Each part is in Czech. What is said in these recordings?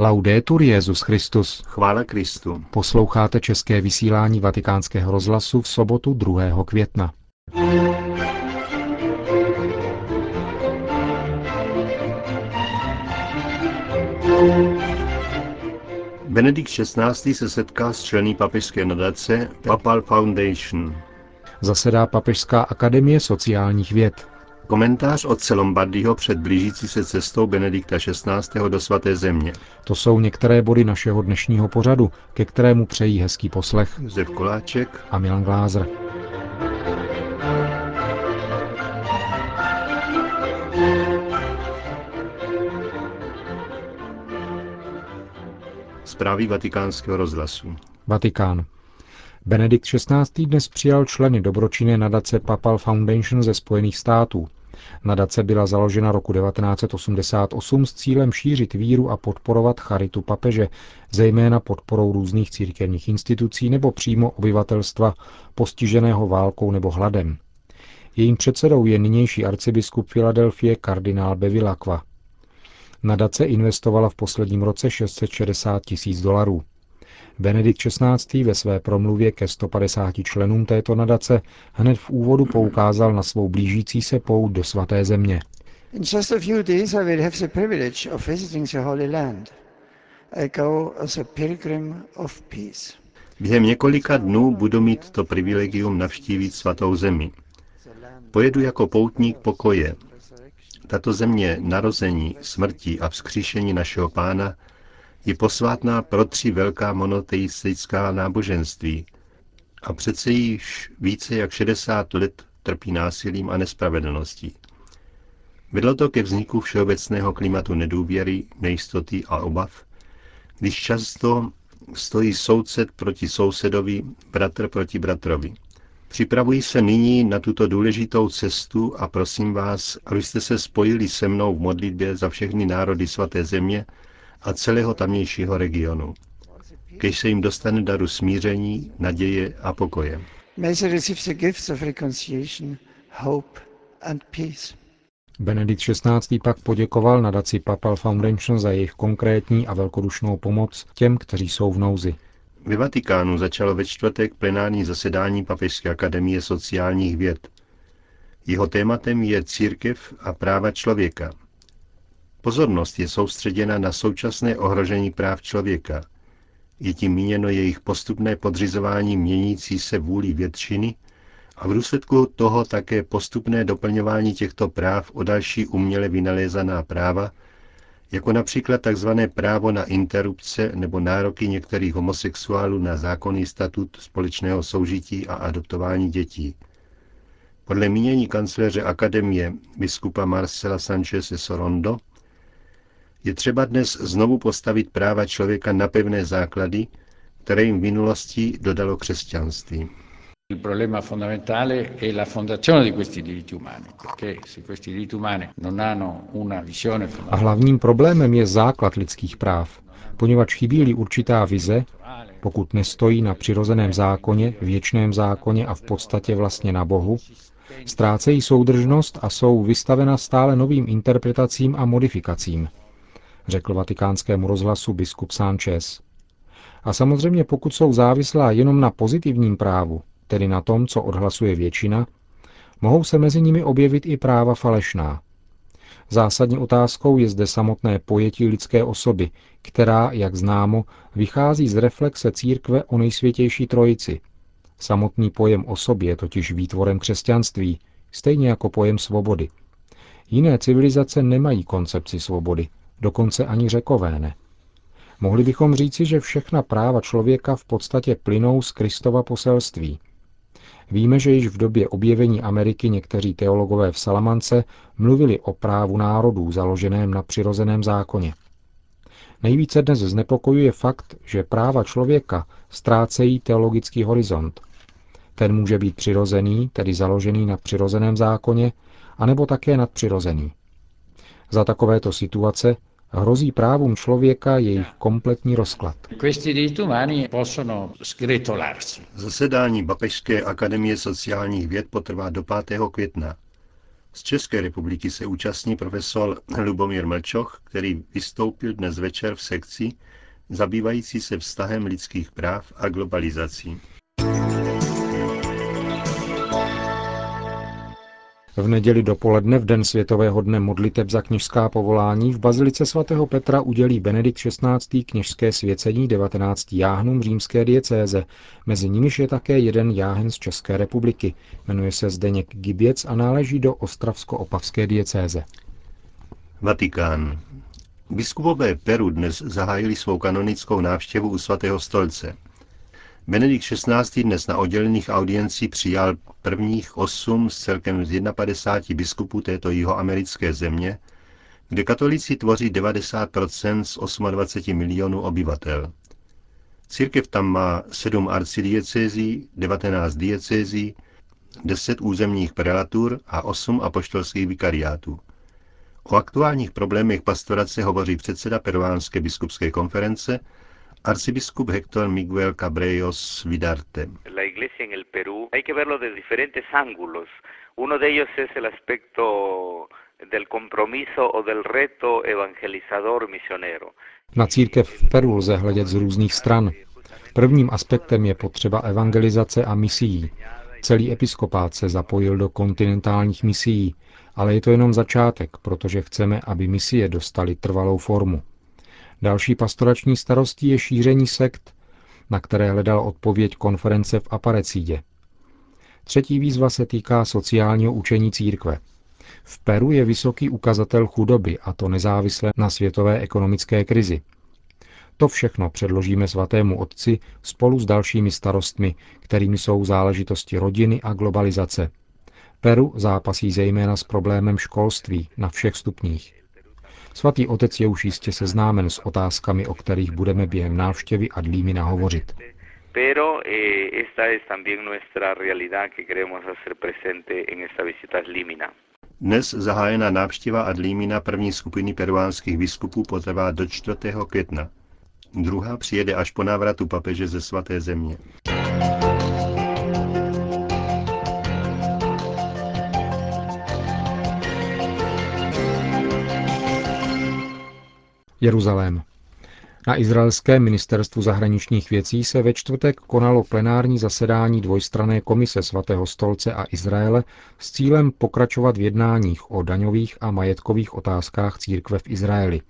Laudetur Jezus Christus. Chvála Kristu. Posloucháte české vysílání Vatikánského rozhlasu v sobotu 2. května. Benedikt XVI. se setká s členy papežské nadace Papal Foundation. Zasedá Papežská akademie sociálních věd. Komentář od Celombardyho před blížící se cestou Benedikta XVI. do svaté země. To jsou některé body našeho dnešního pořadu, ke kterému přejí hezký poslech Josef Koláček a Milan Glázer. Zprávy vatikánského rozhlasu. Vatikán. Benedikt XVI. dnes přijal členy dobročinné nadace Papal Foundation ze Spojených států. Nadace byla založena roku 1988 s cílem šířit víru a podporovat charitu papeže, zejména podporou různých církevních institucí nebo přímo obyvatelstva postiženého válkou nebo hladem. Jejím předsedou je nynější arcibiskup Filadelfie kardinál Bevilacqua. Nadace investovala v posledním roce 660 tisíc dolarů. Benedikt XVI. ve své promluvě ke 150 členům této nadace hned v úvodu poukázal na svou blížící se pout do svaté země. Během několika dnů budu mít to privilegium navštívit svatou zemi. Pojedu jako poutník pokoje. Tato země narození, smrti a vzkříšení našeho pána je posvátná pro tři velká monoteistická náboženství a přece již více jak 60 let trpí násilím a nespravedlností. Vedlo to ke vzniku všeobecného klimatu nedůvěry, nejistoty a obav, když často stojí soudcet proti sousedovi, bratr proti bratrovi. Připravuji se nyní na tuto důležitou cestu a prosím vás, abyste se spojili se mnou v modlitbě za všechny národy svaté země, a celého tamnějšího regionu, když se jim dostane daru smíření, naděje a pokoje. Benedikt XVI. pak poděkoval nadaci Papal Foundation za jejich konkrétní a velkodušnou pomoc těm, kteří jsou v nouzi. Ve Vatikánu začalo ve čtvrtek plenární zasedání Papežské akademie sociálních věd. Jeho tématem je církev a práva člověka – Pozornost je soustředěna na současné ohrožení práv člověka. Je tím míněno jejich postupné podřizování měnící se vůli většiny a v důsledku toho také postupné doplňování těchto práv o další uměle vynalézaná práva, jako například tzv. právo na interrupce nebo nároky některých homosexuálů na zákonný statut společného soužití a adoptování dětí. Podle mínění kancléře akademie biskupa Marcela Sanchez Sorondo je třeba dnes znovu postavit práva člověka na pevné základy, které jim v minulosti dodalo křesťanství. A hlavním problémem je základ lidských práv, poněvadž chybí určitá vize, pokud nestojí na přirozeném zákoně, věčném zákoně a v podstatě vlastně na Bohu, ztrácejí soudržnost a jsou vystavena stále novým interpretacím a modifikacím, řekl vatikánskému rozhlasu biskup Sánchez. A samozřejmě pokud jsou závislá jenom na pozitivním právu, tedy na tom, co odhlasuje většina, mohou se mezi nimi objevit i práva falešná. Zásadní otázkou je zde samotné pojetí lidské osoby, která, jak známo, vychází z reflexe církve o nejsvětější trojici. Samotný pojem osoby je totiž výtvorem křesťanství, stejně jako pojem svobody. Jiné civilizace nemají koncepci svobody, dokonce ani řekové ne. Mohli bychom říci, že všechna práva člověka v podstatě plynou z Kristova poselství. Víme, že již v době objevení Ameriky někteří teologové v Salamance mluvili o právu národů založeném na přirozeném zákoně. Nejvíce dnes znepokojuje fakt, že práva člověka ztrácejí teologický horizont. Ten může být přirozený, tedy založený na přirozeném zákoně, anebo také nadpřirozený. Za takovéto situace hrozí právům člověka jejich kompletní rozklad. Zasedání Bapežské akademie sociálních věd potrvá do 5. května. Z České republiky se účastní profesor Lubomír Mlčoch, který vystoupil dnes večer v sekci zabývající se vztahem lidských práv a globalizací. V neděli dopoledne v den Světového dne modliteb za kněžská povolání v Bazilice svatého Petra udělí Benedikt XVI. kněžské svěcení 19 jáhnům římské diecéze. Mezi nimiž je také jeden jáhen z České republiky. Jmenuje se Zdeněk Giběc a náleží do Ostravsko-Opavské diecéze. Vatikán. Biskupové Peru dnes zahájili svou kanonickou návštěvu u svatého stolce. Benedikt XVI. dnes na oddělených audiencí přijal prvních osm z celkem z 51 biskupů této jihoamerické země, kde katolíci tvoří 90% z 28 milionů obyvatel. Církev tam má 7 arcidiecézí, 19 diecézí, 10 územních prelatur a 8 apoštolských vikariátů. O aktuálních problémech pastorace hovoří předseda peruánské biskupské konference Arcibiskup Héctor Miguel Cabrejos Vidarte. La iglesia en el Perú hay que verlo de diferentes ángulos. Uno de ellos es el aspecto del compromiso o del reto evangelizador misionero. Na církev v Peru lze hledět z různých stran. Prvním aspektem je potřeba evangelizace a misií. Celý episkopát se zapojil do kontinentálních misií, ale je to jenom začátek, protože chceme, aby misie dostaly trvalou formu. Další pastorační starostí je šíření sekt, na které hledal odpověď konference v Aparecídě. Třetí výzva se týká sociálního učení církve. V Peru je vysoký ukazatel chudoby, a to nezávisle na světové ekonomické krizi. To všechno předložíme svatému otci spolu s dalšími starostmi, kterými jsou záležitosti rodiny a globalizace. Peru zápasí zejména s problémem školství na všech stupních. Svatý otec je už jistě seznámen s otázkami, o kterých budeme během návštěvy a dlímina hovořit. Pero eh, esta es también nuestra realidad que queremos hacer presente en esta visita Límina. Dnes zahájená návštěva Adlímina první skupiny peruánských biskupů potrvá do 4. května. Druhá přijede až po návratu papeže ze svaté země. Jeruzalém. Na izraelském ministerstvu zahraničních věcí se ve čtvrtek konalo plenární zasedání dvojstrané komise svatého stolce a Izraele s cílem pokračovat v jednáních o daňových a majetkových otázkách církve v Izraeli.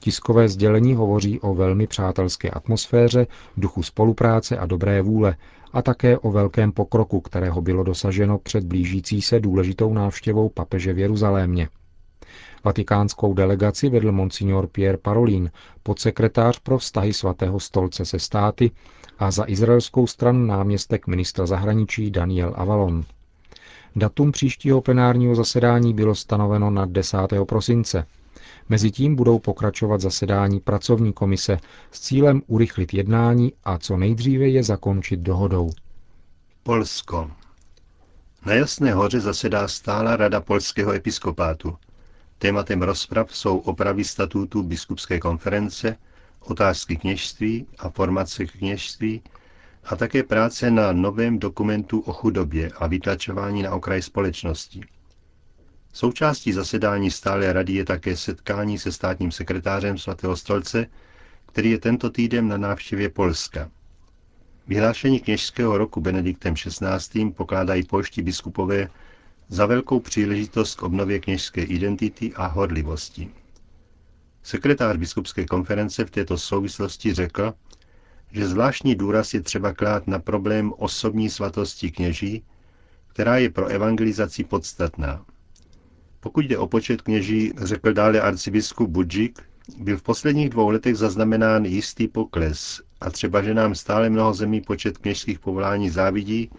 Tiskové sdělení hovoří o velmi přátelské atmosféře, duchu spolupráce a dobré vůle a také o velkém pokroku, kterého bylo dosaženo před blížící se důležitou návštěvou papeže v Jeruzalémě. Vatikánskou delegaci vedl monsignor Pierre Parolin, podsekretář pro vztahy svatého stolce se státy a za izraelskou stranu náměstek ministra zahraničí Daniel Avalon. Datum příštího plenárního zasedání bylo stanoveno na 10. prosince. Mezitím budou pokračovat zasedání pracovní komise s cílem urychlit jednání a co nejdříve je zakončit dohodou. Polsko. Na Jasné hoře zasedá stála rada polského episkopátu. Tématem rozprav jsou opravy statutů biskupské konference, otázky kněžství a formace kněžství a také práce na novém dokumentu o chudobě a vytlačování na okraj společnosti. Součástí zasedání stále rady je také setkání se státním sekretářem svatého stolce, který je tento týden na návštěvě Polska. Vyhlášení kněžského roku Benediktem XVI. pokládají polští biskupové za velkou příležitost k obnově kněžské identity a horlivosti. Sekretář biskupské konference v této souvislosti řekl, že zvláštní důraz je třeba klát na problém osobní svatosti kněží, která je pro evangelizaci podstatná. Pokud jde o počet kněží, řekl dále arcibiskup Budžik, byl v posledních dvou letech zaznamenán jistý pokles a třeba, že nám stále mnoho zemí počet kněžských povolání závidí,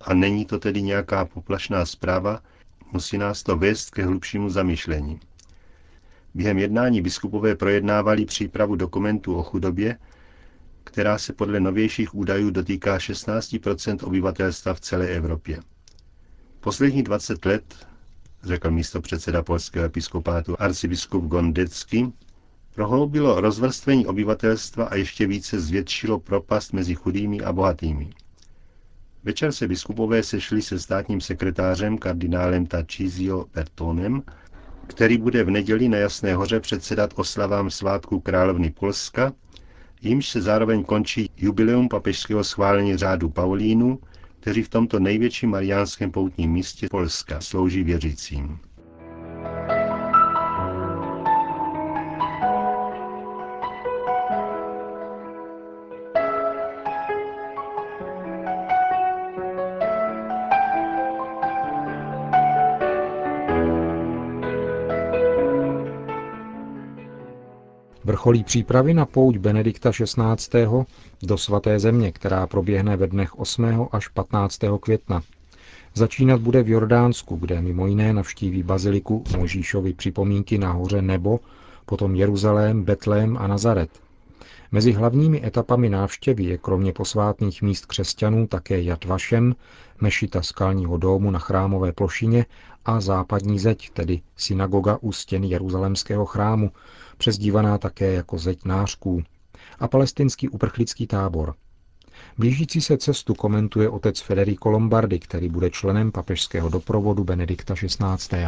a není to tedy nějaká poplašná zpráva, musí nás to vést ke hlubšímu zamýšlení. Během jednání biskupové projednávali přípravu dokumentu o chudobě, která se podle novějších údajů dotýká 16% obyvatelstva v celé Evropě. Poslední 20 let, řekl místo předseda polského episkopátu arcibiskup Gondecký, prohloubilo rozvrstvení obyvatelstva a ještě více zvětšilo propast mezi chudými a bohatými. Večer se biskupové sešli se státním sekretářem kardinálem Tarcísio Bertonem, který bude v neděli na Jasné hoře předsedat oslavám svátku královny Polska, jimž se zároveň končí jubileum papežského schválení řádu Paulínu, kteří v tomto největším mariánském poutním místě Polska slouží věřícím. Vrcholí přípravy na pouť Benedikta XVI. do svaté země, která proběhne ve dnech 8. až 15. května. Začínat bude v Jordánsku, kde mimo jiné navštíví baziliku Možíšovi připomínky na hoře Nebo, potom Jeruzalém, Betlém a Nazaret. Mezi hlavními etapami návštěvy je kromě posvátných míst křesťanů také Jad Vašem, mešita skalního domu na chrámové plošině a západní zeď, tedy synagoga u stěn Jeruzalémského chrámu, přezdívaná také jako zeď nářků, a palestinský uprchlický tábor. Blížící se cestu komentuje otec Federico Lombardi, který bude členem papežského doprovodu Benedikta XVI.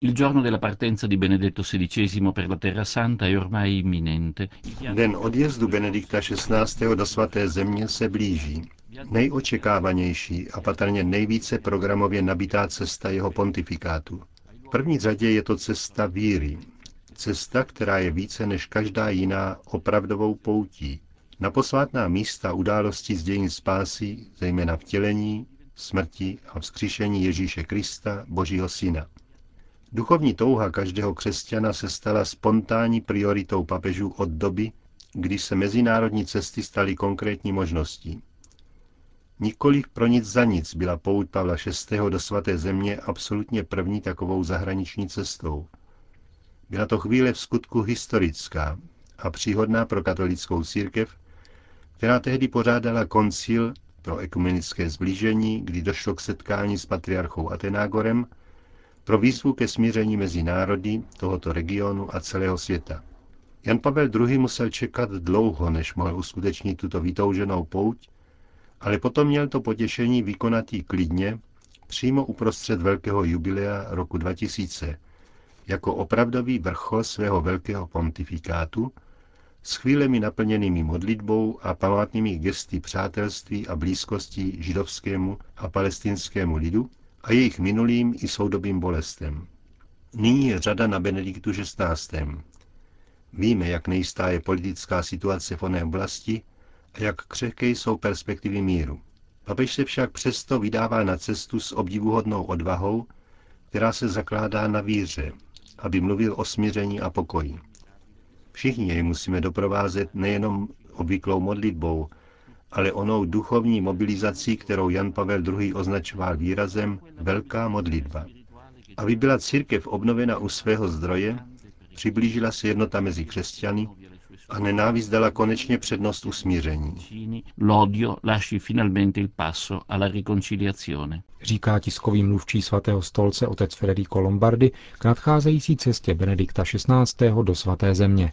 Il giorno della partenza di Benedetto XVI per la Terra Santa è ormai imminente. Den odjezdu Benedikta XVI. do svaté země se blíží. Nejočekávanější a patrně nejvíce programově nabitá cesta jeho pontifikátu. V první řadě je to cesta víry, Cesta, která je více než každá jiná opravdovou poutí. Na posvátná místa události z dějin spásy, zejména vtělení, smrti a vzkříšení Ježíše Krista, Božího Syna. Duchovní touha každého křesťana se stala spontánní prioritou papežů od doby, kdy se mezinárodní cesty staly konkrétní možností. Nikoliv pro nic za nic byla pout Pavla VI. do svaté země absolutně první takovou zahraniční cestou. Byla to chvíle v skutku historická a příhodná pro katolickou církev, která tehdy pořádala koncil pro ekumenické zblížení, kdy došlo k setkání s patriarchou Atenágorem, pro výzvu ke smíření mezi národy tohoto regionu a celého světa. Jan Pavel II. musel čekat dlouho, než mohl uskutečnit tuto vytouženou pouť, ale potom měl to potěšení vykonat ji klidně, přímo uprostřed velkého jubilea roku 2000, jako opravdový vrchol svého velkého pontifikátu, s chvílemi naplněnými modlitbou a památnými gesty přátelství a blízkosti židovskému a palestinskému lidu a jejich minulým i soudobým bolestem. Nyní je řada na Benediktu XVI. Víme, jak nejistá je politická situace v oné oblasti a jak křehké jsou perspektivy míru. Papež se však přesto vydává na cestu s obdivuhodnou odvahou, která se zakládá na víře, aby mluvil o smíření a pokoji. Všichni jej musíme doprovázet nejenom obvyklou modlitbou, ale onou duchovní mobilizací, kterou Jan Pavel II. označoval výrazem velká modlitba. Aby byla církev obnovena u svého zdroje, přiblížila se jednota mezi křesťany a nenávist dala konečně přednost usmíření. L'odio lasci finalmente il passo alla riconciliazione. Říká tiskový mluvčí svatého stolce otec Federico Lombardi k nadcházející cestě Benedikta XVI. do svaté země.